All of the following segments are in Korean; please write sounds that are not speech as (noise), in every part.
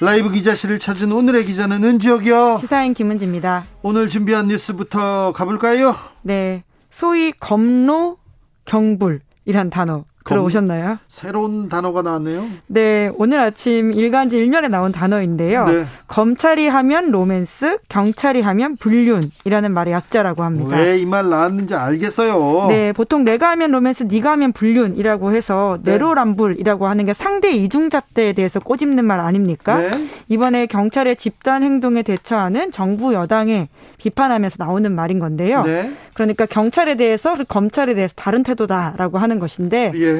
라이브 기자실을 찾은 오늘의 기자는 은지혁이요. 시사인 김은지입니다. 오늘 준비한 뉴스부터 가볼까요? 네. 소위 검로 경불이란 단어 들어보셨나요? 새로운 단어가 나왔네요. 네, 오늘 아침 일간지 일면에 나온 단어인데요. 네. 검찰이 하면 로맨스, 경찰이 하면 불륜이라는 말의 약자라고 합니다. 왜 이 말 나왔는지 알겠어요. 네, 보통 내가 하면 로맨스, 네가 하면 불륜이라고 해서 네. 내로남불이라고 하는 게 상대 이중잣대에 대해서 꼬집는 말 아닙니까? 네. 이번에 경찰의 집단 행동에 대처하는 정부 여당에 비판하면서 나오는 말인 건데요. 네. 그러니까 경찰에 대해서 검찰에 대해서 다른 태도다라고 하는 것인데 예.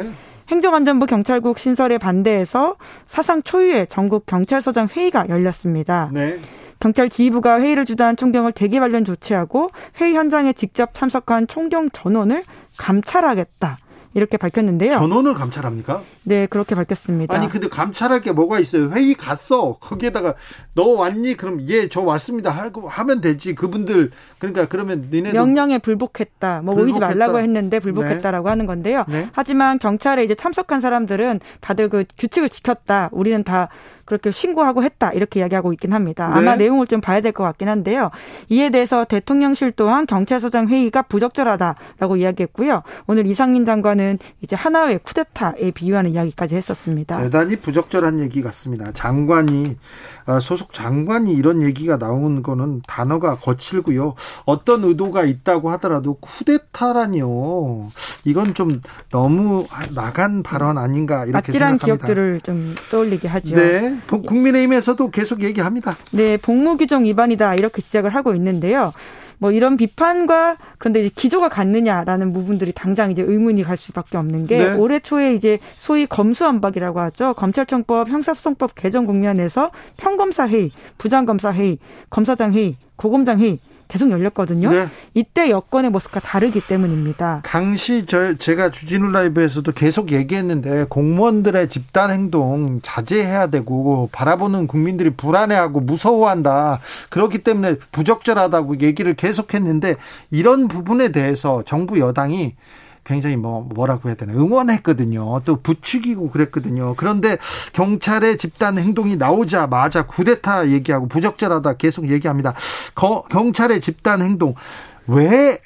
행정안전부 경찰국 신설에 반대해서 사상 초유의 전국 경찰서장 회의가 열렸습니다. 네. 경찰 지휘부가 회의를 주도한 총경을 대기 관련 조치하고 회의 현장에 직접 참석한 총경 전원을 감찰하겠다. 이렇게 밝혔는데요. 전원을 감찰합니까? 네, 그렇게 밝혔습니다. 아니 근데 감찰할 게 뭐가 있어요? 회의 갔어. 거기에다가 너 왔니? 그럼 예, 저 왔습니다. 하고 하면 되지. 그분들 그러니까 그러면 니네 명령에 불복했다. 뭐 모이지 말라고 했는데 불복했다라고 네. 하는 건데요. 네? 하지만 경찰에 이제 참석한 사람들은 다들 그 규칙을 지켰다. 우리는 다 그렇게 신고하고 했다 이렇게 이야기하고 있긴 합니다. 아마 네. 내용을 좀 봐야 될 것 같긴 한데요. 이에 대해서 대통령실 또한 경찰서장 회의가 부적절하다라고 이야기했고요. 오늘 이상민 장관은 이제 하나의 쿠데타에 비유하는 이야기까지 했었습니다. 대단히 부적절한 얘기 같습니다. 장관이 아, 소속 장관이 이런 얘기가 나오는 거는 단어가 거칠고요. 어떤 의도가 있다고 하더라도 쿠데타라니요. 이건 좀 너무 나간 발언 아닌가 이렇게 생각합니다. 기억들을 좀 떠올리게 하죠. 네. 국민의힘에서도 계속 얘기합니다. 네, 복무 규정 위반이다 이렇게 시작을 하고 있는데요. 뭐 이런 비판과 그런데 이제 기조가 같느냐라는 부분들이 당장 이제 의문이 갈 수밖에 없는 게 네. 올해 초에 이제 소위 검수안박이라고 하죠. 검찰청법 형사소송법 개정 국면에서 평검사 회의, 부장검사 회의, 검사장 회의, 고검장 회의 계속 열렸거든요. 네. 이때 여권의 모습과 다르기 때문입니다. 당시 저 제가 주진우 라이브에서도 계속 얘기했는데 공무원들의 집단 행동 자제해야 되고 바라보는 국민들이 불안해하고 무서워한다. 그렇기 때문에 부적절하다고 얘기를 계속했는데 이런 부분에 대해서 정부 여당이 굉장히 뭐 뭐라고 해야 되나 응원했거든요. 또 부추기고 그랬거든요. 그런데 경찰의 집단 행동이 나오자마자 구데타 얘기하고 부적절하다 계속 얘기합니다. 거, 경찰의 집단 행동 왜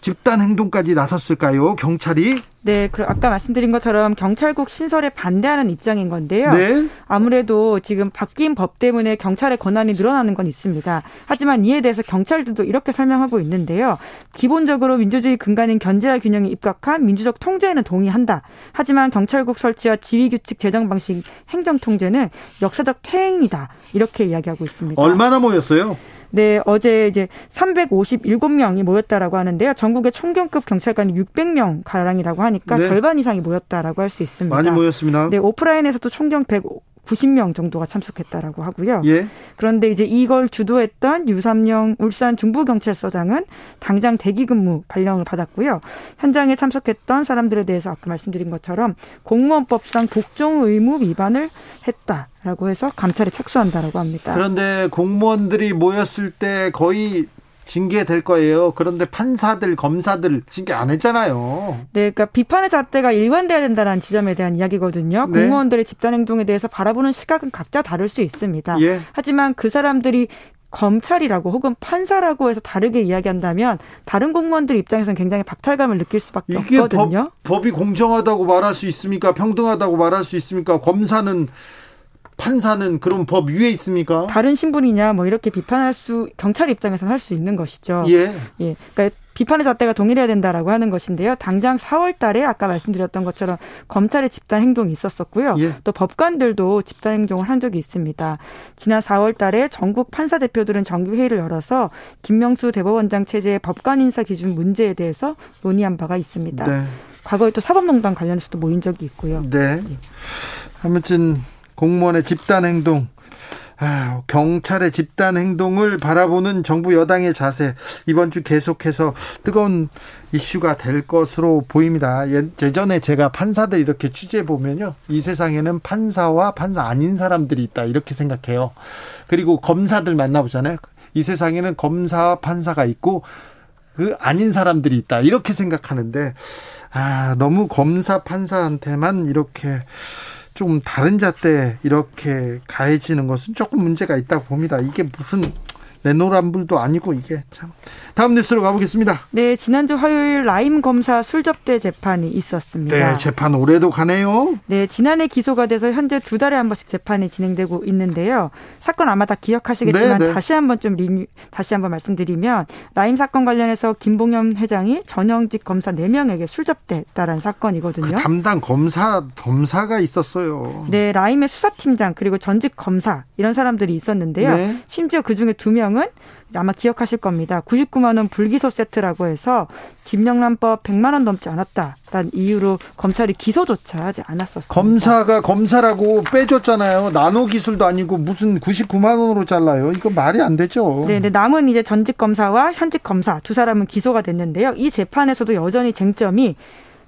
집단 행동까지 나섰을까요? 경찰이? 네, 그 아까 말씀드린 것처럼 경찰국 신설에 반대하는 입장인 건데요. 네. 아무래도 지금 바뀐 법 때문에 경찰의 권한이 늘어나는 건 있습니다. 하지만 이에 대해서 경찰들도 이렇게 설명하고 있는데요. 기본적으로 민주주의 근간인 견제와 균형에 입각한 민주적 통제에는 동의한다. 하지만 경찰국 설치와 지휘 규칙 제정 방식 행정 통제는 역사적 퇴행이다. 이렇게 이야기하고 있습니다. 얼마나 모였어요? 네, 어제 이제 357명이 모였다라고 하는데요. 전국의 총경급 경찰관이 600명 가량이라고 하니 까 네. 절반 이상이 모였다라고 할 수 있습니다. 많이 모였습니다. 네, 오프라인에서도 총경 100 90명 정도가 참석했다라고 하고요. 예. 그런데 이제 이걸 주도했던 유삼영 울산 중부경찰서장은 당장 대기근무 발령을 받았고요. 현장에 참석했던 사람들에 대해서 아까 말씀드린 것처럼 공무원법상 복종 의무 위반을 했다라고 해서 감찰에 착수한다라고 합니다. 그런데 공무원들이 모였을 때 거의 징계될 거예요. 그런데 판사들, 검사들 징계 안 했잖아요. 네, 그러니까 비판의 잣대가 일관돼야 된다는 지점에 대한 이야기거든요. 네. 공무원들의 집단 행동에 대해서 바라보는 시각은 각자 다를 수 있습니다. 예. 하지만 그 사람들이 검찰이라고 혹은 판사라고 해서 다르게 이야기한다면 다른 공무원들 입장에서는 굉장히 박탈감을 느낄 수밖에 없거든요. 법, 법이 공정하다고 말할 수 있습니까? 평등하다고 말할 수 있습니까? 검사는 판사는 그런 법 위에 있습니까? 다른 신분이냐 뭐 이렇게 비판할 수 경찰 입장에서는 할 수 있는 것이죠. 예. 예. 그러니까 비판의 잣대가 동일해야 된다라고 하는 것인데요. 당장 4월 달에 아까 말씀드렸던 것처럼 검찰의 집단 행동이 있었었고요. 예. 또 법관들도 집단 행동을 한 적이 있습니다. 지난 4월 달에 전국 판사 대표들은 정규 회의를 열어서 김명수 대법원장 체제의 법관 인사 기준 문제에 대해서 논의한 바가 있습니다. 네. 과거에 또 사법농단 관련해서도 모인 적이 있고요. 네. 아무튼 공무원의 집단 행동 아, 경찰의 집단 행동을 바라보는 정부 여당의 자세 이번 주 계속해서 뜨거운 이슈가 될 것으로 보입니다. 예, 예전에 제가 판사들 이렇게 취재해 보면요. 이 세상에는 판사와 판사 아닌 사람들이 있다. 이렇게 생각해요. 그리고 검사들 만나보잖아요. 이 세상에는 검사와 판사가 있고 그 아닌 사람들이 있다. 이렇게 생각하는데 아, 너무 검사 판사한테만 이렇게 좀 다른 잣대 이렇게 가해지는 것은 조금 문제가 있다고 봅니다. 이게 무슨 내노란불도 아니고 이게 참. 다음 뉴스로 가보겠습니다. 네, 지난주 화요일 라임 검사 술접대 재판이 있었습니다. 네, 재판 올해도 가네요. 네, 지난해 기소가 돼서 현재 두 달에 한 번씩 재판이 진행되고 있는데요. 사건 아마 다 기억하시겠지만 네, 네. 다시 한번 좀 리뉴, 다시 한번 말씀드리면 라임 사건 관련해서 김봉현 회장이 전현직 검사 4명에게 술접대했다는 사건이거든요. 그 담당 검사 검사가 있었어요. 네, 라임의 수사팀장 그리고 전직 검사 이런 사람들이 있었는데요. 네. 심지어 그 중에 두명 은 아마 기억하실 겁니다. 99만 원 불기소 세트라고 해서 김영란법 100만 원 넘지 않았다라는 이유로 검찰이 기소조차 하지 않았었습니다. 검사가 검사라고 빼줬잖아요. 나노 기술도 아니고 무슨 99만 원으로 잘라요. 이거 말이 안 되죠. 네, 네. 남은 이제 전직 검사와 현직 검사 두 사람은 기소가 됐는데요. 이 재판에서도 여전히 쟁점이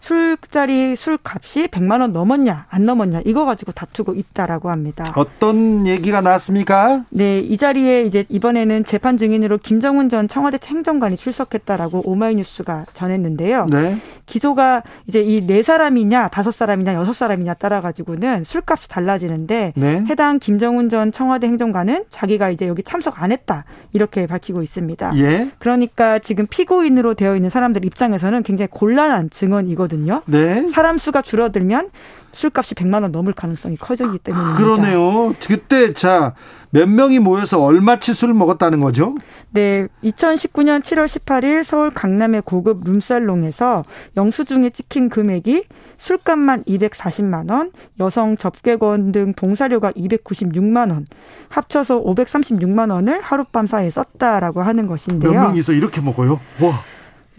술자리 술값이 100만 원 넘었냐 안 넘었냐 이거 가지고 다투고 있다라고 합니다. 어떤 얘기가 나왔습니까? 네, 이 자리에 이제 이번에는 재판 증인으로 김정은 전 청와대 행정관이 출석했다라고 오마이뉴스가 전했는데요. 네. 기소가 이제 이 네 사람이냐 다섯 사람이냐 여섯 사람이냐 따라 가지고는 술값이 달라지는데 네. 해당 김정은 전 청와대 행정관은 자기가 이제 여기 참석 안 했다 이렇게 밝히고 있습니다. 예. 그러니까 지금 피고인으로 되어 있는 사람들 입장에서는 굉장히 곤란한 증언이거든요. 거거든요. 네. 사람 수가 줄어들면 술값이 100만 원 넘을 가능성이 커지기 때문입니다. 그러네요. 그때 자, 몇 명이 모여서 얼마치 술을 먹었다는 거죠? 네, 2019년 7월 18일 서울 강남의 고급 룸살롱에서 영수증에 찍힌 금액이 술값만 240만 원, 여성 접객원 등 봉사료가 296만 원, 합쳐서 536만 원을 하룻밤 사이에 썼다라고 하는 것인데요. 몇 명이서 이렇게 먹어요? 와.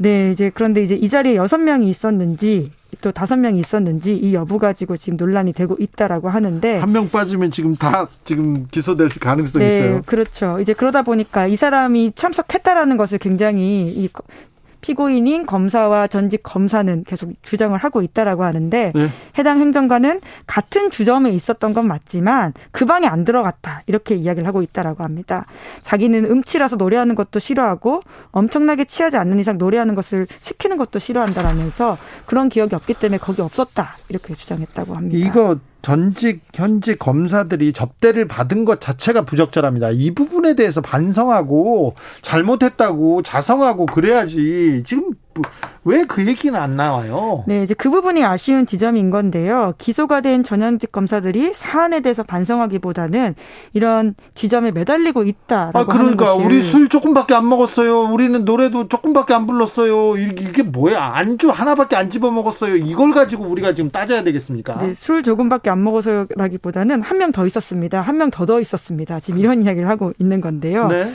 네, 이제 그런데 이제 이 자리에 여섯 명이 있었는지 또 다섯 명이 있었는지 이 여부 가지고 지금 논란이 되고 있다라고 하는데 한 명 빠지면 지금 다 지금 기소될 가능성이 네, 있어요. 그렇죠. 이제 그러다 보니까 이 사람이 참석했다라는 것을 굉장히 이 피고인인 검사와 전직 검사는 계속 주장을 하고 있다라고 하는데 네. 해당 행정관은 같은 주점에 있었던 건 맞지만 그 방에 안 들어갔다 이렇게 이야기를 하고 있다라고 합니다. 자기는 음치라서 노래하는 것도 싫어하고 엄청나게 취하지 않는 이상 노래하는 것을 시키는 것도 싫어한다라면서 그런 기억이 없기 때문에 거기 없었다 이렇게 주장했다고 합니다. 이거 전직 현직 검사들이 접대를 받은 것 자체가 부적절합니다. 이 부분에 대해서 반성하고 잘못했다고 자성하고 그래야지 지금 왜그 얘기는 안 나와요? 네, 이제 그 부분이 아쉬운 지점인 건데요. 기소가 된 전현직 검사들이 사안에 대해서 반성하기보다는 이런 지점에 매달리고 있다라고 아, 그러니까 우리 술 조금밖에 안 먹었어요. 우리는 노래도 조금밖에 안 불렀어요. 이게 뭐야? 안주 하나밖에 안 집어 먹었어요. 이걸 가지고 우리가 지금 따져야 되겠습니까? 네, 술 조금밖에 안 먹어서라기보다는 한 명 더 있었습니다. 한 명 더 더 있었습니다. 지금 이런 이야기를 하고 있는 건데요. 네.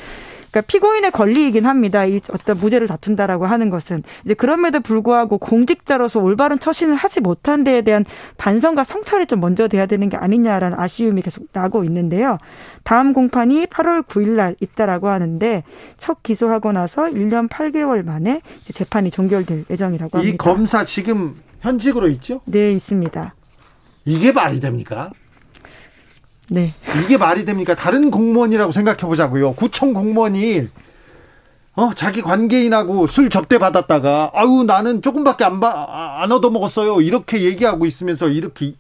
그러니까 피고인의 권리이긴 합니다. 이 어떤 무죄를 다툰다라고 하는 것은 이제 그럼에도 불구하고 공직자로서 올바른 처신을 하지 못한 데에 대한 반성과 성찰이 좀 먼저 돼야 되는 게 아니냐라는 아쉬움이 계속 나고 있는데요. 다음 공판이 8월 9일 날 있다라고 하는데 첫 기소하고 나서 1년 8개월 만에 재판이 종결될 예정이라고 합니다. 이 검사 지금 현직으로 있죠? 네, 있습니다. 이게 말이 됩니까? 네. 이게 말이 됩니까? 다른 공무원이라고 생각해 보자고요. 구청 공무원이 어, 자기 관계인하고 술 접대 받았다가 아유 나는 조금밖에 안, 바, 안 얻어 먹었어요. 이렇게 얘기하고 있으면서 이렇게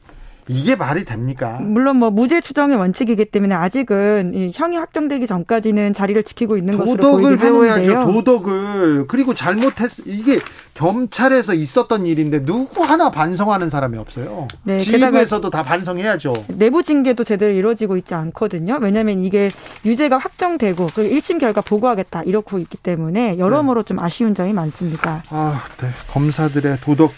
이게 말이 됩니까? 물론 뭐 무죄 추정의 원칙이기 때문에 아직은 이 형이 확정되기 전까지는 자리를 지키고 있는 것으로 도덕을 배워야죠. 하는데요. 도덕을 그리고 잘못했 이게 경찰에서 있었던 일인데 누구 하나 반성하는 사람이 없어요. 네, 지휘부에서도 다 반성해야죠. 내부 징계도 제대로 이루어지고 있지 않거든요. 왜냐하면 이게 유죄가 확정되고 그 1심 결과 보고하겠다 이렇고 있기 때문에 여러모로 네. 좀 아쉬운 점이 많습니다. 아, 네. 검사들의 도덕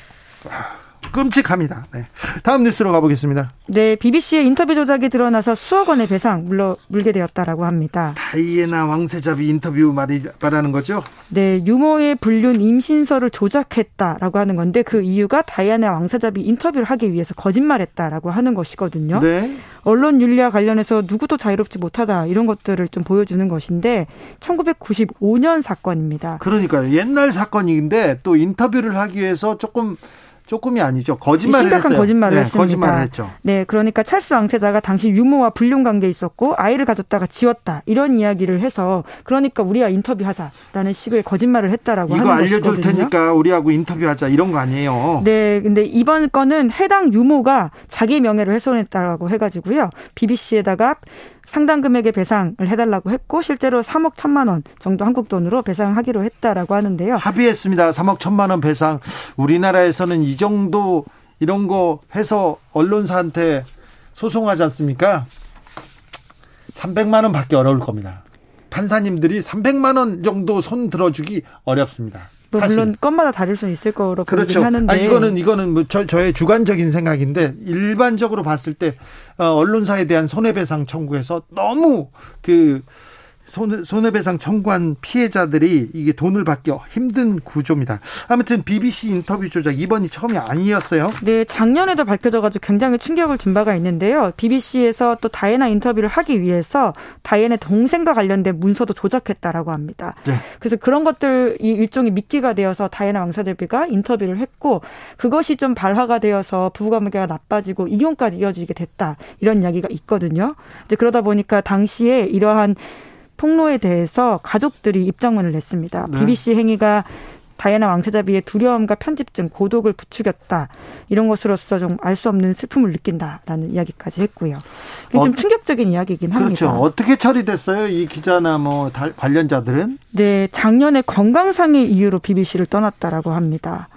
아, 끔찍합니다. 네. 다음 뉴스로 가보겠습니다. 네, BBC의 인터뷰 조작이 드러나서 수억 원의 배상 물러 물게 되었다라고 합니다. 다이애나 왕세자비 인터뷰 말이 말하는 거죠? 네, 유모의 불륜 임신서를 조작했다라고 하는 건데 그 이유가 다이애나 왕세자비 인터뷰를 하기 위해서 거짓말했다라고 하는 것이거든요. 네. 언론 윤리와 관련해서 누구도 자유롭지 못하다 이런 것들을 좀 보여주는 것인데 1995년 사건입니다. 그러니까요. 옛날 사건인데 또 인터뷰를 하기 위해서 조금 조금이 아니죠. 거짓말을 심각한 했어요. 거짓말을 네, 했습니다. 거짓말을 했죠. 네, 그러니까 찰스 왕세자가 당시 유모와 불륜 관계에 있었고 아이를 가졌다가 지웠다 이런 이야기를 해서 그러니까 우리와 인터뷰하자라는 식의 거짓말을 했다라고 하는 것이거든요. 이거 알려줄 테니까 우리하고 인터뷰하자 이런 거 아니에요. 네, 근데 이번 건은 해당 유모가 자기 명예를 훼손했다라고 해가지고요. BBC에다가 상당 금액의 배상을 해달라고 했고 실제로 3억 1천만 원 정도 한국 돈으로 배상하기로 했다라고 하는데요. 합의했습니다. 3억 1천만 원 배상. 우리나라에서는 이 정도 이런 거 해서 언론사한테 소송하지 않습니까? 300만 원 받기 어려울 겁니다. 판사님들이 300만 원 정도 손 들어주기 어렵습니다. 뭐 물론 건마다 다를 수는 있을 거로 그렇죠. 하는데 아, 이거는 이거는 뭐 저, 저의 주관적인 생각인데 일반적으로 봤을 때 어, 언론사에 대한 손해배상 청구에서 너무 그 손해, 손해배상 청구한 피해자들이 이게 돈을 받기 힘든 구조입니다. 아무튼 BBC 인터뷰 조작 이번이 처음이 아니었어요. 네, 작년에도 밝혀져가지고 굉장히 충격을 준 바가 있는데요. BBC에서 또 다이애나 인터뷰를 하기 위해서 다이애나 동생과 관련된 문서도 조작했다라고 합니다. 네. 그래서 그런 것들 이 일종의 미끼가 되어서 다이애나 왕사제비가 인터뷰를 했고 그것이 좀 발화가 되어서 부부관계가 나빠지고 이혼까지 이어지게 됐다 이런 이야기가 있거든요. 이제 그러다 보니까 당시에 이러한 폭로에 대해서 가족들이 입장문을 냈습니다. 네. BBC 행위가 다이애나 왕세자비의 두려움과 편집증, 고독을 부추겼다. 이런 것으로서 좀 알 수 없는 슬픔을 느낀다라는 이야기까지 했고요. 어, 좀 충격적인 이야기이긴 그렇죠. 합니다. 어떻게 처리됐어요? 이 기자나 뭐 관련자들은? 네, 작년에 건강상의 이유로 BBC를 떠났다라고 합니다.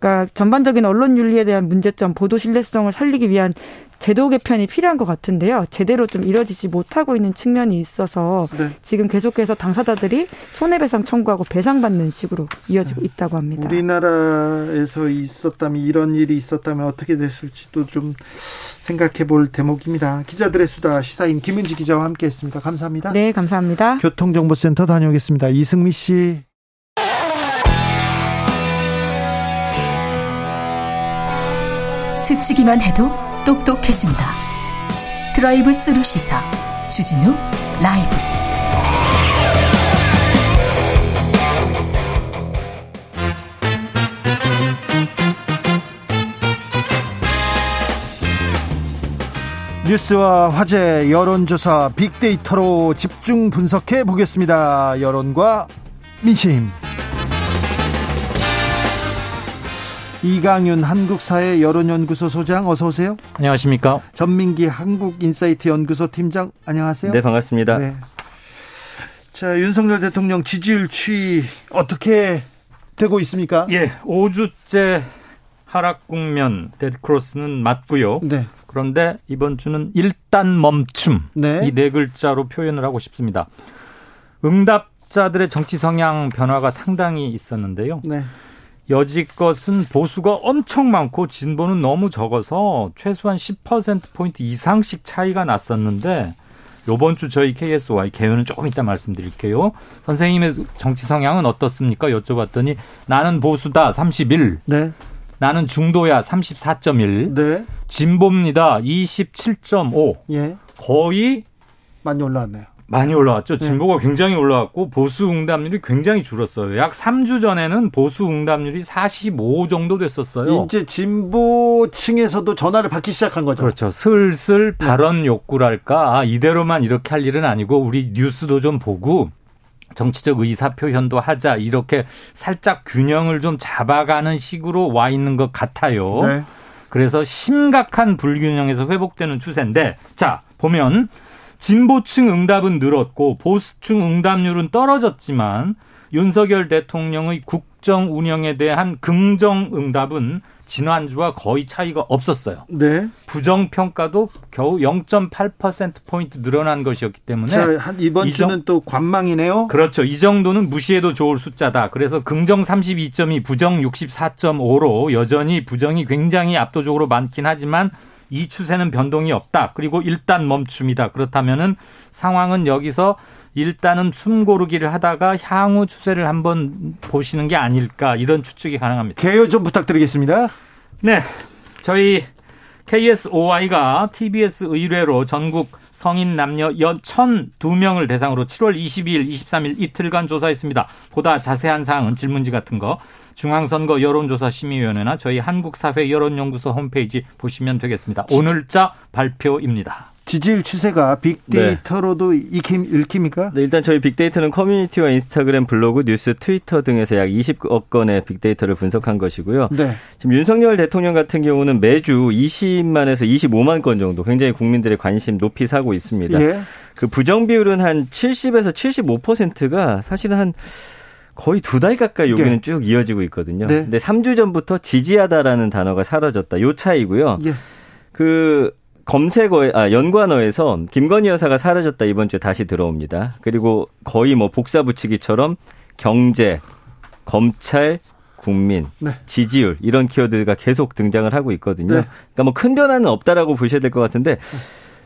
그러니까 전반적인 언론 윤리에 대한 문제점, 보도 신뢰성을 살리기 위한 제도 개편이 필요한 것 같은데요. 제대로 좀 이뤄지지 못하고 있는 측면이 있어서 네. 지금 계속해서 당사자들이 손해배상 청구하고 배상받는 식으로 이어지고 있다고 합니다. 우리나라에서 있었다면 이런 일이 있었다면 어떻게 됐을지도 좀 생각해 볼 대목입니다. 기자들의 수다 시사인 김은지 기자와 함께했습니다. 감사합니다. 네, 감사합니다. 교통정보센터 다녀오겠습니다. 이승미 씨. 스치기만 해도 똑똑해진다. 드라이브 스루 시사 주진우 라이브 뉴스와 화제 여론조사 빅데이터로 집중 분석해 보겠습니다. 여론과 민심. 이강윤 한국사회 여론연구소 소장 어서 오세요. 안녕하십니까. 전민기 한국인사이트 연구소 팀장 안녕하세요. 네 반갑습니다. 네. 자 윤석열 대통령 지지율 추이 어떻게 되고 있습니까? 예, 5주째 하락 국면 데드크로스는 맞고요. 네. 그런데 이번 주는 일단 멈춤 네. 이네 글자로 표현을 하고 싶습니다. 응답자들의 정치 성향 변화가 상당히 있었는데요. 네. 여지껏은 보수가 엄청 많고 진보는 너무 적어서 최소한 10%포인트 이상씩 차이가 났었는데 요번 주 저희 KSY 개요는 조금 이따 말씀드릴게요. 선생님의 정치 성향은 어떻습니까? 여쭤봤더니 나는 보수다 31. 네. 나는 중도야 34.1. 네. 진보입니다 27.5. 예. 거의 많이 올라왔네요. 많이 올라왔죠. 네. 진보가 네. 굉장히 올라왔고 보수 응답률이 굉장히 줄었어요. 약 3주 전에는 보수 응답률이 45 정도 됐었어요. 이제 진보층에서도 전화를 받기 시작한 거죠. 그렇죠. 슬슬 네. 발언 욕구랄까. 아, 이대로만 이렇게 할 일은 아니고 우리 뉴스도 좀 보고 정치적 의사 표현도 하자. 이렇게 살짝 균형을 좀 잡아가는 식으로 와 있는 것 같아요. 네. 그래서 심각한 불균형에서 회복되는 추세인데 자, 보면 진보층 응답은 늘었고 보수층 응답률은 떨어졌지만 윤석열 대통령의 국정 운영에 대한 긍정 응답은 지난주와 거의 차이가 없었어요. 네. 부정 평가도 겨우 0.8% 포인트 늘어난 것이었기 때문에 자, 한 이번 이 주는 또 관망이네요. 그렇죠. 이 정도는 무시해도 좋을 숫자다. 그래서 긍정 32점이 부정 64.5로 여전히 부정이 굉장히 압도적으로 많긴 하지만 이 추세는 변동이 없다. 그리고 일단 멈춤이다. 그렇다면은 상황은 여기서 일단은 숨 고르기를 하다가 향후 추세를 한번 보시는 게 아닐까 이런 추측이 가능합니다. 개요 좀 부탁드리겠습니다. 네. 저희 KSOI가 TBS 의뢰로 전국 성인 남녀 연 1,002명을 대상으로 7월 22일, 23일 이틀간 조사했습니다. 보다 자세한 사항은 질문지 같은 거 중앙선거 여론조사 심의위원회나 저희 한국사회 여론연구소 홈페이지 보시면 되겠습니다. 오늘자 발표입니다. 지지율 추세가 빅데이터로도 네. 읽힙니까? 네, 일단 저희 빅데이터는 커뮤니티와 인스타그램, 블로그, 뉴스, 트위터 등에서 약 20억 건의 빅데이터를 분석한 것이고요. 네. 지금 윤석열 대통령 같은 경우는 매주 20만에서 25만 건 정도 굉장히 국민들의 관심 높이 사고 있습니다. 예. 그 부정 비율은 한 70에서 75%가 사실은 한 거의 두 달 가까이 여기는 예. 쭉 이어지고 있거든요. 네. 근데 3주 전부터 지지하다라는 단어가 사라졌다. 요 차이고요. 예. 그 검색어에 아 연관어에서 김건희 여사가 사라졌다 이번 주에 다시 들어옵니다. 그리고 거의 뭐 복사 붙이기처럼 경제, 검찰, 국민, 네. 지지율 이런 키워드가 계속 등장을 하고 있거든요. 네. 그러니까 뭐 큰 변화는 없다라고 보셔야 될 것 같은데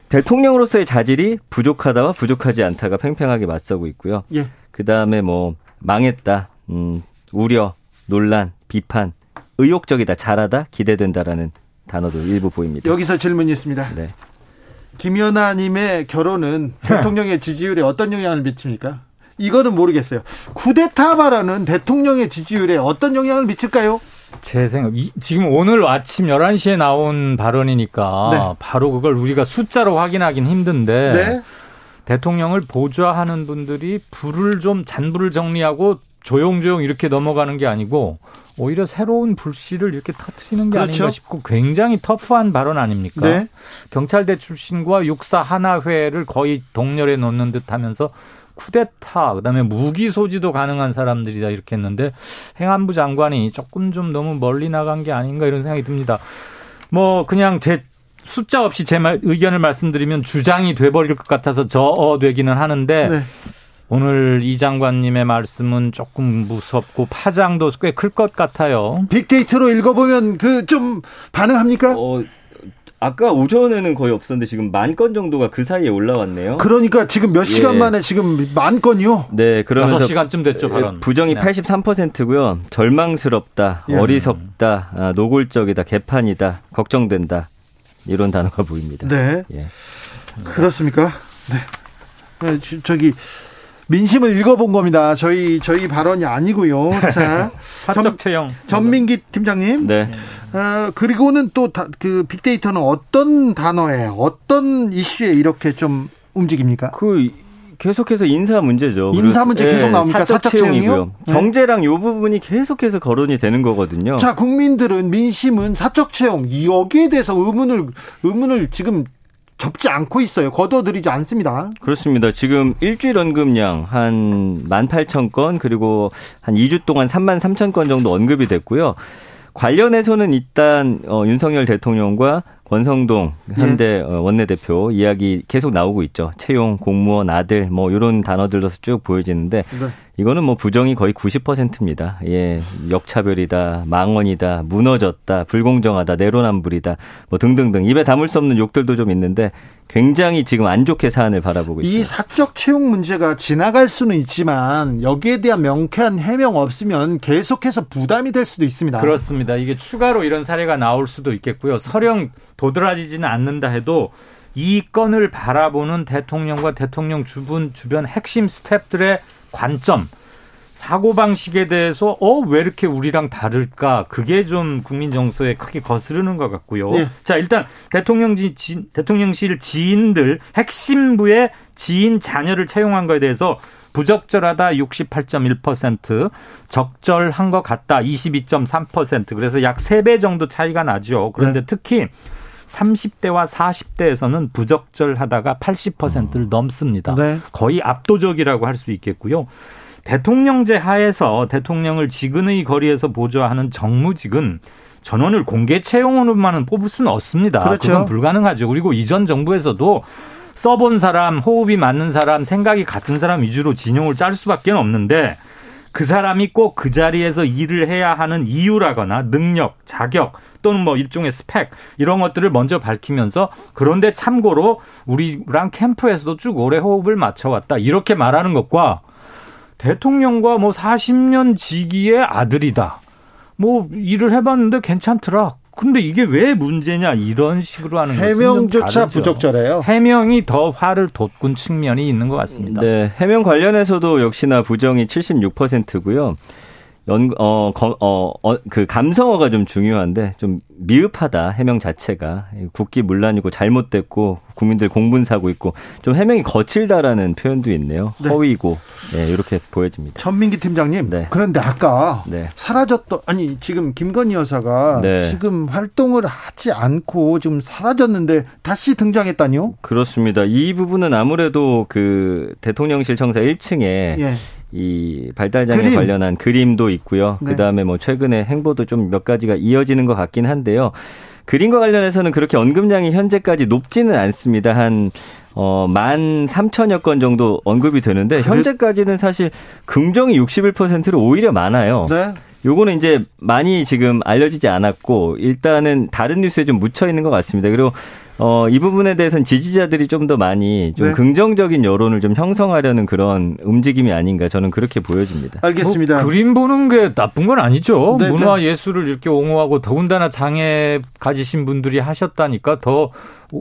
대통령으로서의 자질이 부족하다와 부족하지 않다가 팽팽하게 맞서고 있고요. 예. 그 다음에 뭐 망했다, 음, 우려, 논란, 비판, 의욕적이다, 잘하다, 기대된다라는 단어도 일부 보입니다. 여기서 질문이 있습니다. 네. 김연아님의 결혼은 (laughs) 대통령의 지지율에 어떤 영향을 미칩니까? 이거는 모르겠어요. 쿠데타 발언은 대통령의 지지율에 어떤 영향을 미칠까요? 제 생각, 이, 지금 오늘 아침 11시에 나온 발언이니까 네. 바로 그걸 우리가 숫자로 확인하긴 힘든데 네. 대통령을 보좌하는 분들이 불을 좀 잔불을 정리하고 조용조용 이렇게 넘어가는 게 아니고 오히려 새로운 불씨를 이렇게 터트리는 게 그렇죠. 아닌가 싶고 굉장히 터프한 발언 아닙니까? 네. 경찰대 출신과 육사 하나회를 거의 동렬에 놓는 듯 하면서 쿠데타, 그다음에 무기 소지도 가능한 사람들이다 이렇게 했는데 행안부 장관이 조금 좀 너무 멀리 나간 게 아닌가 이런 생각이 듭니다. 뭐 그냥 제 숫자 없이 제 말, 의견을 말씀드리면 주장이 돼버릴 것 같아서 저어되기는 하는데 네. 오늘 이 장관님의 말씀은 조금 무섭고 파장도 꽤 클 것 같아요. 빅데이터로 읽어보면 그 좀 반응합니까? 어, 아까 오전에는 거의 없었는데 지금 만 건 정도가 그 사이에 올라왔네요. 그러니까 지금 몇 시간 예. 만에 지금 만 건이요? 네, 그러면서 6시간쯤 됐죠, 발언. 부정이 네. 83%고요. 절망스럽다, 예. 어리석다, 아, 노골적이다, 개판이다, 걱정된다. 이런 단어가 보입니다. 네. 예. 그렇습니까? 네. 네 저기 민심을 읽어본 겁니다. 저희 저희 발언이 아니고요. (laughs) 자, 사적 채용. 전민기 팀장님. 네. 어, 그리고는 또 그 빅데이터는 어떤 단어에 어떤 이슈에 이렇게 좀 움직입니까? 그 계속해서 인사 문제죠. 인사 문제 계속 예, 나옵니까? 사적, 채용이고요. 네. 경제랑 요 부분이 계속해서 거론이 되는 거거든요. 자, 국민들은 민심은 사적 채용 여기에 대해서 의문을 의문을 지금 접지 않고 있어요. 거둬들이지 않습니다. 그렇습니다. 지금 일주일 언급량 한 18,000건 그리고 한 2주 동안 3만 3천 건 정도 언급이 됐고요. 관련해서는 일단 어, 윤석열 대통령과 권성동 현대 예. 어, 원내대표 이야기 계속 나오고 있죠. 채용, 공무원, 아들 뭐 이런 단어들로서 쭉 보여지는데 네. 이거는 뭐 부정이 거의 90%입니다. 예, 역차별이다, 망언이다, 무너졌다, 불공정하다, 내로남불이다, 뭐 등등등 입에 담을 수 없는 욕들도 좀 있는데 굉장히 지금 안 좋게 사안을 바라보고 있습니다. 이 사적 채용 문제가 지나갈 수는 있지만 여기에 대한 명쾌한 해명 없으면 계속해서 부담이 될 수도 있습니다. 그렇습니다. 이게 추가로 이런 사례가 나올 수도 있겠고요. 서령 도드라지지는 않는다 해도 이 건을 바라보는 대통령과 대통령 주변 주변 핵심 스탭들의 관점, 사고방식에 대해서 어, 왜 이렇게 우리랑 다를까? 그게 좀 국민 정서에 크게 거스르는 것 같고요. 네. 자, 일단 대통령 지, 지, 대통령실 지인들 핵심부의 지인 자녀를 채용한 거에 대해서 부적절하다 68.1%, 적절한 것 같다 22.3%. 그래서 약 3배 정도 차이가 나죠. 그런데 네. 특히 30대와 40대에서는 부적절하다가 80%를 넘습니다. 네. 거의 압도적이라고 할 수 있겠고요. 대통령제 하에서 대통령을 지근의 거리에서 보좌하는 정무직은 전원을 공개 채용으로만은 뽑을 수는 없습니다. 그렇죠. 그건 불가능하죠. 그리고 이전 정부에서도 써본 사람, 호흡이 맞는 사람, 생각이 같은 사람 위주로 진용을 짤 수밖에 없는데 그 사람이 꼭 그 자리에서 일을 해야 하는 이유라거나 능력, 자격 또는 뭐 일종의 스펙 이런 것들을 먼저 밝히면서 그런데 참고로 우리랑 캠프에서도 쭉 오래 호흡을 맞춰왔다 이렇게 말하는 것과 대통령과 뭐 40년 지기의 아들이다. 뭐 일을 해봤는데 괜찮더라. 근데 이게 왜 문제냐 이런 식으로 하는 해명조차 부적절해요. 해명이 더 화를 돋군 측면이 있는 것 같습니다. 네, 해명 관련해서도 역시나 부정이 76%고요. 연, 어, 어, 어, 그 감성어가 좀 중요한데 좀 미흡하다 해명 자체가 국기 문란이고 잘못됐고 국민들 공분 사고 있고 좀 해명이 거칠다라는 표현도 있네요. 네. 허위고 네, 이렇게 보여집니다. 천민기 팀장님. 네. 그런데 아까 네. 사라졌던 아니 지금 김건희 여사가 네. 지금 활동을 하지 않고 지금 사라졌는데 다시 등장했다니요? 그렇습니다. 이 부분은 아무래도 그 대통령실 청사 1층에 예. 이 발달장애 그림. 관련한 그림도 있고요. 네. 그다음에 뭐 최근에 행보도 좀 몇 가지가 이어지는 것 같긴 한데요. 그림과 관련해서는 그렇게 언급량이 현재까지 높지는 않습니다. 한, 어, 만 3천여 건 정도 언급이 되는데, 그래? 현재까지는 사실 긍정이 61%로 오히려 많아요. 네. 요거는 이제 많이 지금 알려지지 않았고, 일단은 다른 뉴스에 좀 묻혀 있는 것 같습니다. 그리고 어, 이 부분에 대해서는 지지자들이 좀 더 많이 좀 네. 긍정적인 여론을 좀 형성하려는 그런 움직임이 아닌가 저는 그렇게 보여집니다. 알겠습니다. 뭐 그림 보는 게 나쁜 건 아니죠. 네, 문화 네. 예술을 이렇게 옹호하고 더군다나 장애 가지신 분들이 하셨다니까 더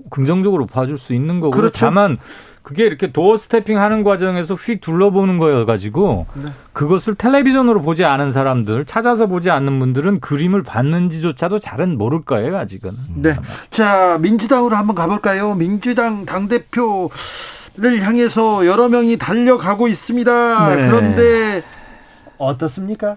긍정적으로 봐줄 수 있는 거고. 그렇죠. 다만 그게 이렇게 도어 스태핑 하는 과정에서 휙 둘러보는 거여가지고 네. 그것을 텔레비전으로 보지 않은 사람들 찾아서 보지 않는 분들은 그림을 봤는지조차도 잘은 모를 거예요 아직은. 네. 자 민주당으로 한번 가볼까요? 민주당 당 대표 를 향해서 여러 명이 달려가고 있습니다. 네. 그런데 어떻습니까?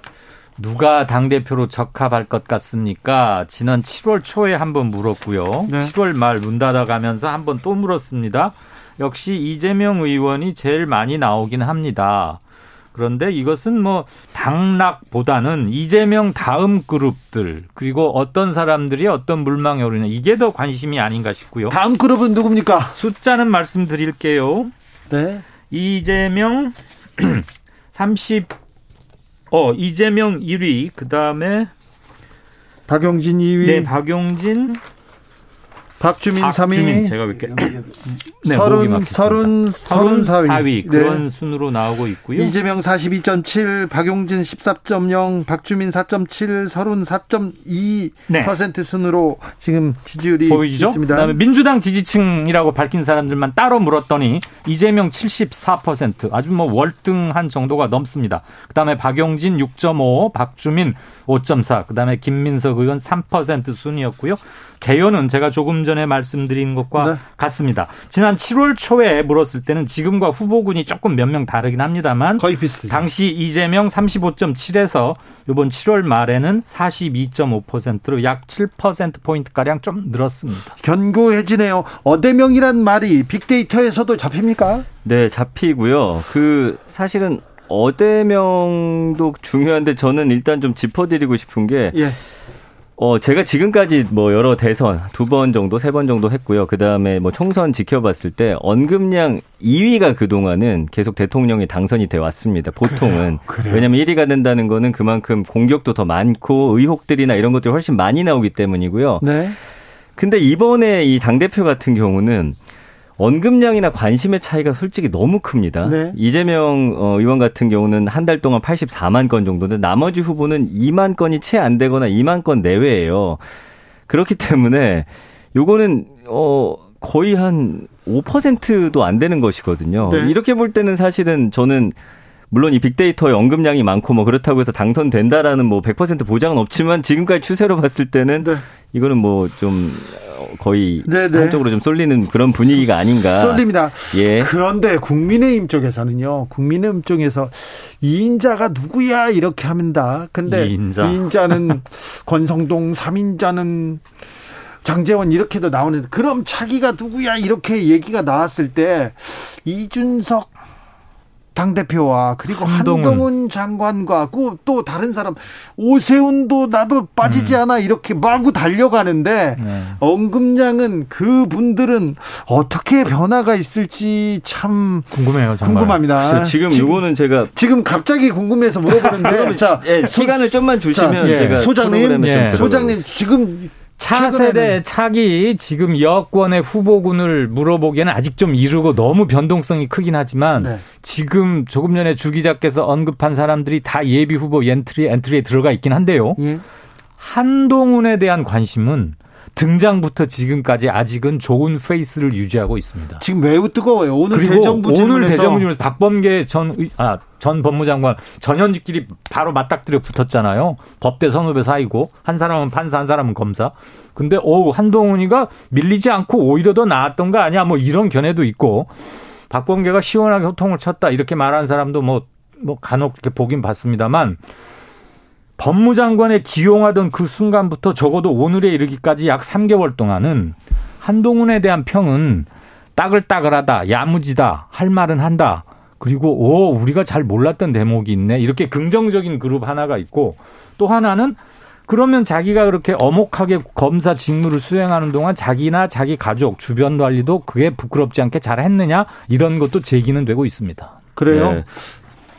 누가 당대표로 적합할 것 같습니까? 지난 7월 초에 한번 물었고요. 네. 7월 말 문 닫아가면서 한번 또 물었습니다. 역시 이재명 의원이 제일 많이 나오긴 합니다. 그런데 이것은 뭐 당락보다는 이재명 다음 그룹들 그리고 어떤 사람들이 어떤 물망에 오르냐 이게 더 관심이 아닌가 싶고요. 다음 그룹은 누굽니까? 숫자는 말씀드릴게요. 네. 이재명 (clears throat) 30 어, 이재명 1위, 그 다음에 박용진 2위. 네, 박용진 박주민, 박주민 3위. 제가 몇 개. 네, 서른, 서른, 서른 4위. 그런 네. 순으로 나오고 있고요. 이재명 42.7, 박용진 14.0, 박주민 4.7, 서른 4.2% 네. 순으로 지금 지지율이 보이죠? 있습니다. 그다음에 민주당 지지층이라고 밝힌 사람들만 따로 물었더니 이재명 74%, 아주 뭐 월등한 정도가 넘습니다. 그다음에 박용진 6.5, 박주민 5.4, 그다음에 김민석 의원 3% 순이었고요. 개요는 제가 조금 전에 말씀드린 것과 네. 같습니다. 지난 7월 초에 물었을 때는 지금과 후보군이 조금 몇 명 다르긴 합니다만 거의 비슷해요. 당시 이재명 35.7에서 이번 7월 말에는 42.5%로 약 7% 포인트 가량 좀 늘었습니다. 견고해지네요. 어대명이란 말이 빅데이터에서도 잡힙니까? 네, 잡히고요. 그 사실은 어대명도 중요한데 저는 일단 좀 짚어드리고 싶은 게 예. 어, 제가 지금까지 뭐 여러 대선 두 번 정도, 세 번 정도 했고요. 그 다음에 뭐 총선 지켜봤을 때 언급량 2위가 그동안은 계속 대통령이 당선이 돼 왔습니다. 보통은. 그래요, 그래요. 왜냐면 1위가 된다는 거는 그만큼 공격도 더 많고 의혹들이나 이런 것들이 훨씬 많이 나오기 때문이고요. 네. 근데 이번에 이 당대표 같은 경우는 언급량이나 관심의 차이가 솔직히 너무 큽니다. 네. 이재명 어, 의원 같은 경우는 한 달 동안 84만 건 정도인데 나머지 후보는 2만 건이 채 안 되거나 2만 건 내외예요. 그렇기 때문에 요거는 어 거의 한 5%도 안 되는 것이거든요. 네. 이렇게 볼 때는 사실은 저는 물론 이 빅데이터의 언급량이 많고 뭐 그렇다고 해서 당선된다라는 뭐 100% 보장은 없지만 지금까지 추세로 봤을 때는 네. 이거는 뭐좀 거의 네네. 네. 한쪽으로 좀 쏠리는 그런 분위기가 아닌가. 쏠립니다. 예. 그런데 국민의힘 쪽에서는요. 국민의힘 쪽에서 이인자가 누구야 이렇게 합니다. 근데 이인자 는 (laughs) 권성동, 삼인자는 장재원 이렇게도 나오는데 그럼 자기가 누구야 이렇게 얘기가 나왔을 때 이준석 당 대표와 그리고 한동훈, 한동훈 장관과 또 다른 사람 오세훈도 나도 빠지지 음. 않아 이렇게 마구 달려가는데 네. 언급량은 그 분들은 어떻게 변화가 있을지 참 궁금해요. 정말. 궁금합니다. 지금 요거는 제가 지금 갑자기 궁금해서 물어보는데 (laughs) 자 예, 시간을 좀만 주시면 자, 예. 제가 소장님 예. 소장님 지금 차세대 차기 지금 여권의 후보군을 물어보기에는 아직 좀 이르고 너무 변동성이 크긴 하지만 네. 지금 조금 전에 주 기자께서 언급한 사람들이 다 예비 후보 엔트리 엔트리에 들어가 있긴 한데요. 예. 한동훈에 대한 관심은 등장부터 지금까지 아직은 좋은 페이스를 유지하고 있습니다. 지금 매우 뜨거워요. 오늘 대정부 오늘 대정부 질문에서 박범계 전, 아, 전 법무장관 전현직끼리 바로 맞닥뜨려 붙었잖아요. 법대 선후배 사이고 한 사람은 판사 한 사람은 검사. 근데 오 한동훈이가 밀리지 않고 오히려 더 나았던 거 아니야? 뭐 이런 견해도 있고 박범계가 시원하게 호통을 쳤다 이렇게 말하는 사람도 뭐뭐 뭐 간혹 이렇게 보긴 봤습니다만 법무장관에 기용하던 그 순간부터 적어도 오늘에 이르기까지 약 3개월 동안은 한동훈에 대한 평은 따글따글하다, 야무지다, 할 말은 한다. 그리고 오 우리가 잘 몰랐던 대목이 있네. 이렇게 긍정적인 그룹 하나가 있고 또 하나는 그러면 자기가 그렇게 어목하게 검사 직무를 수행하는 동안 자기나 자기 가족 주변 관리도 그게 부끄럽지 않게 잘 했느냐 이런 것도 제기는 되고 있습니다. 그래요? 네.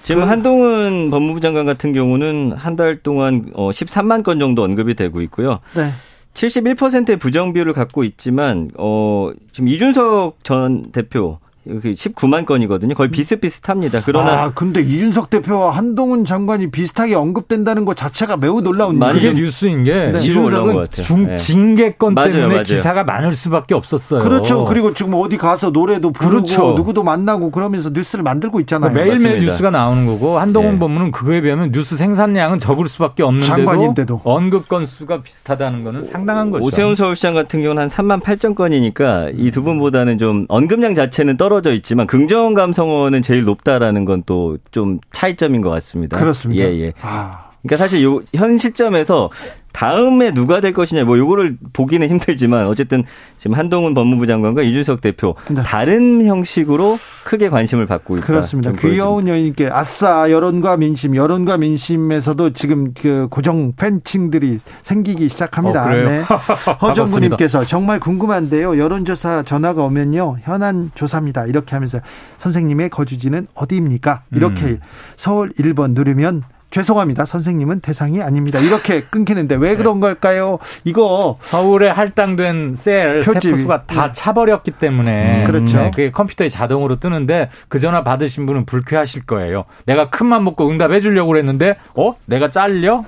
지금 그... 한동훈 법무부 장관 같은 경우는 한 달 동안 어 13만 건 정도 언급이 되고 있고요. 네. 71%의 부정 비율을 갖고 있지만 어 지금 이준석 전 대표 19만 건이거든요. 거의 비슷비슷합니다. 그러나 아, 근데 이준석 대표와 한동훈 장관이 비슷하게 언급된다는 것 자체가 매우 놀라운 많이 그게 뉴스인 게 네. 이준석은 중, 네. 징계건 맞아요, 때문에 맞아요. 기사가 많을 수밖에 없었어요. 그렇죠. 그리고 지금 어디 가서 노래도 부르고 그렇죠. 누구도 만나고 그러면서 뉴스를 만들고 있잖아요. 그러니까 매일매일 맞습니다. 뉴스가 나오는 거고 한동훈 네. 법무는 그거에 비하면 뉴스 생산량은 적을 수밖에 없는데도 장관인데도. 언급 건수가 비슷하다는 거는 상당한 거죠. 오세훈 서울시장 같은 경우는 한 3만 8천 건이니까 이 두 분보다는 좀 언급량 자체는 떨어 져 있지만 긍정 긍정 감성어는 제일 높다라는 건 또 좀 차이점인 것 같습니다. 그렇습니다. 예, 예. 아. 그러니까 사실 요, 현 시점에서 다음에 누가 될 것이냐 뭐 요거를 보기는 힘들지만 어쨌든 지금 한동훈 법무부 장관과 이준석 대표 네. 다른 형식으로 크게 관심을 받고 있다. 그렇습니다. 귀여운 여인께 아싸 여론과 민심, 여론과 민심에서도 지금 그 고정 팬층들이 생기기 시작합니다. 어, 네. (laughs) 허정구님께서 정말 궁금한데요. 여론조사 전화가 오면요 현안 조사입니다. 이렇게 하면서 선생님의 거주지는 어디입니까? 이렇게 음. 서울 1번 누르면 죄송합니다. 선생님은 대상이 아닙니다. 이렇게 (laughs) 끊기는데 왜 네. 그런 걸까요? 이거 서울에 할당된 셀 세포수가 다 네. 차버렸기 때문에 음, 그렇죠. 네, 그게 컴퓨터에 자동으로 뜨는데 그 전화 받으신 분은 불쾌하실 거예요. 내가 큰맘 먹고 응답해 주려고 그랬는데 어? 내가 잘려?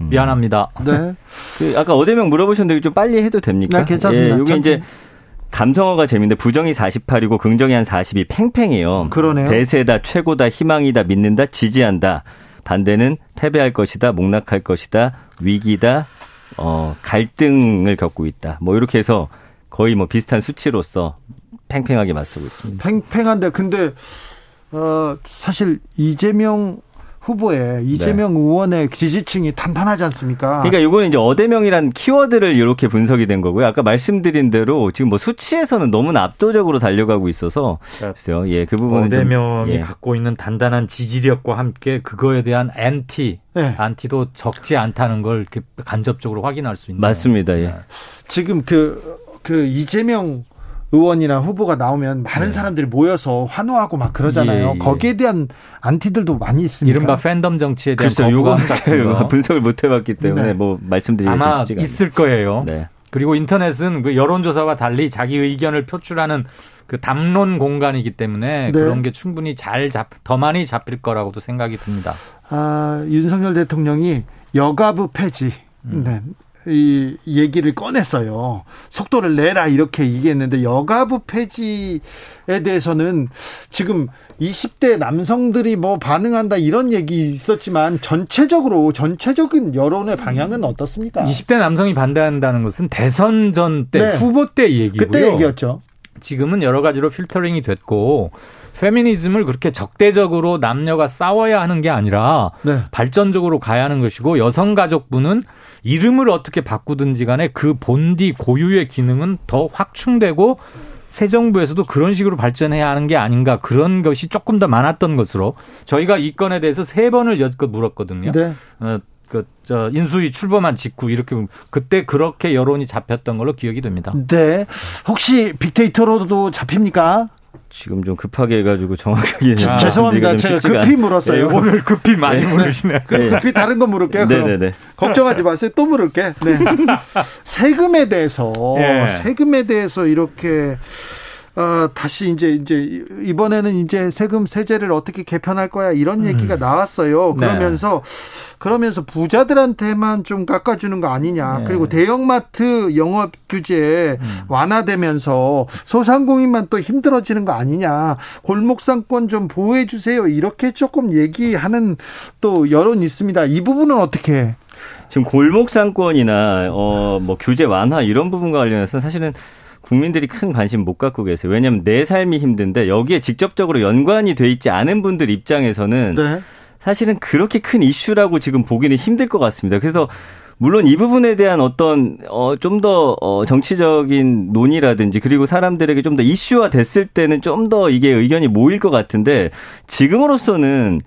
음. 미안합니다. 네. (laughs) 그 아까 어대명 물어보셨는데 좀 빨리 해도 됩니까? 네, 괜찮습니다. 예, 이게 이제 감성어가 재밌는데 부정이 48이고 긍정이 한 40이 팽팽해요. 그러네요. 대세다, 최고다, 희망이다, 믿는다, 지지한다. 반대는 패배할 것이다, 목락할 것이다, 위기다, 어, 갈등을 겪고 있다. 뭐 이렇게 해서 거의 뭐 비슷한 수치로서 팽팽하게 맞서고 있습니다. 팽팽한데 근데 어 사실 이재명 후보의 이재명 네. 의원의 지지층이 탄탄하지 않습니까? 그러니까 이거는 이제 어대명이란 키워드를 이렇게 분석이 된 거고요. 아까 말씀드린 대로 지금 뭐 수치에서는 너무나 압도적으로 달려가고 있어서 글쎄요. 예, 그 부분은 어대명이 예. 갖고 있는 단단한 지지력과 함께 그거에 대한 앤티, 네. 안티도 적지 않다는 걸 이렇게 간접적으로 확인할 수 있는 맞습니다. 예. 네. 지금 그그 그 이재명 의원이나 후보가 나오면 많은 네. 사람들이 모여서 환호하고 막 그러잖아요. 예, 예. 거기에 대한 안티들도 많이 있습니다. 이른바 팬덤 정치에 대한 글쎄요, 요거 분석을 못 해봤기 때문에 네. 뭐 말씀드리기 아마 있을 거예요. 네. 그리고 인터넷은 그 여론조사와 달리 자기 의견을 표출하는 그 담론 공간이기 때문에 네. 그런 게 충분히 잘 잡, 더 많이 잡힐 거라고도 생각이 듭니다. 아, 윤석열 대통령이 여가부 폐지. 음. 네. 이 얘기를 꺼냈어요. 속도를 내라 이렇게 얘기했는데 여가부 폐지에 대해서는 지금 20대 남성들이 뭐 반응한다 이런 얘기 있었지만 전체적으로 전체적인 여론의 방향은 어떻습니까? 20대 남성이 반대한다는 것은 대선 전때 네. 후보 때 얘기고요. 그때 얘기였죠. 지금은 여러 가지로 필터링이 됐고 페미니즘을 그렇게 적대적으로 남녀가 싸워야 하는 게 아니라 네. 발전적으로 가야 하는 것이고 여성가족부는 이름을 어떻게 바꾸든지 간에 그 본디 고유의 기능은 더 확충되고 새 정부에서도 그런 식으로 발전해야 하는 게 아닌가 그런 것이 조금 더 많았던 것으로 저희가 이 건에 대해서 세 번을 여껏 물었거든요. 네. 어, 그 저 인수위 출범한 직후 이렇게 그때 그렇게 여론이 잡혔던 걸로 기억이 됩니다. 네. 혹시 빅데이터로도 잡힙니까? 지금 좀 급하게 해가지고 정확하게 아, 죄송합니다. 제가 급히 물었어요. 네, 오늘 급히 많이 네. 물으시네. 네. (laughs) 급히 다른 거 물을게요. 네네네. 걱정하지 마세요. 또 물을게. 네. (laughs) 세금에 대해서 예. 세금에 대해서 이렇게 어, 다시 이제 이제 이번에는 이제 세금 세제를 어떻게 개편할 거야 이런 음. 얘기가 나왔어요. 네. 그러면서 네. 그러면서 부자들한테만 좀 깎아주는 거 아니냐. 네. 그리고 대형마트 영업 규제 음. 완화되면서 소상공인만 또 힘들어지는 거 아니냐. 골목상권 좀 보호해 주세요. 이렇게 조금 얘기하는 또 여론이 있습니다. 이 부분은 어떻게? 지금 골목상권이나 어 뭐 규제 완화 이런 부분과 관련해서 사실은 국민들이 큰 관심 못 갖고 계세요. 왜냐하면 내 삶이 힘든데 여기에 직접적으로 연관이 돼 있지 않은 분들 입장에서는 네. 사실은 그렇게 큰 이슈라고 지금 보기는 힘들 것 같습니다. 그래서 물론 이 부분에 대한 어떤 어 좀 더 어, 정치적인 논의라든지 그리고 사람들에게 좀 더 이슈화 됐을 때는 좀 더 이게 의견이 모일 것 같은데 지금으로서는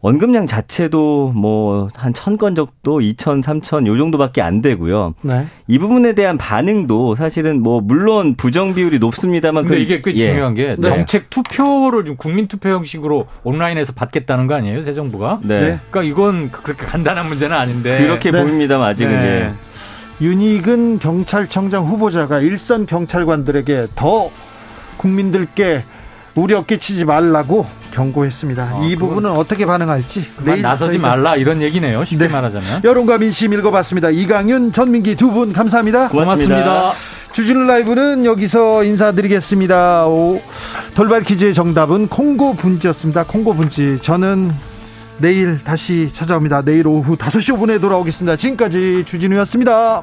원금량 자체도 뭐 한 천 건 정도, 이천, 삼천 요 정도밖에 안 되고요. 네. 이 부분에 대한 반응도 사실은 뭐 물론 부정 비율이 높습니다만 근데 그, 이게 꽤 예. 중요한 게 네. 정책 투표를 좀 국민 투표 형식으로 온라인에서 받겠다는 거 아니에요, 새 정부가? 네. 네. 그러니까 이건 그렇게 간단한 문제는 아닌데 그렇게 네. 보입니다만 아직은 네. 예. 윤익은 경찰청장 후보자가 일선 경찰관들에게 더 국민들께 우려 끼치지 말라고 경고했습니다. 아, 이 부분은 어떻게 반응할지 내일 나서지 말라 이런 얘기네요. 쉽게 네. 말하자면. 여론과 민심 읽어봤습니다. 이강윤, 전민기 두 분 감사합니다. 고맙습니다. 고맙습니다. 주진우 라이브는 여기서 인사드리겠습니다. 오, 돌발 퀴즈의 정답은 콩고 분지였습니다. 콩고 분지. 저는 내일 다시 찾아옵니다. 내일 오후 5시 5분에 돌아오겠습니다. 지금까지 주진우였습니다.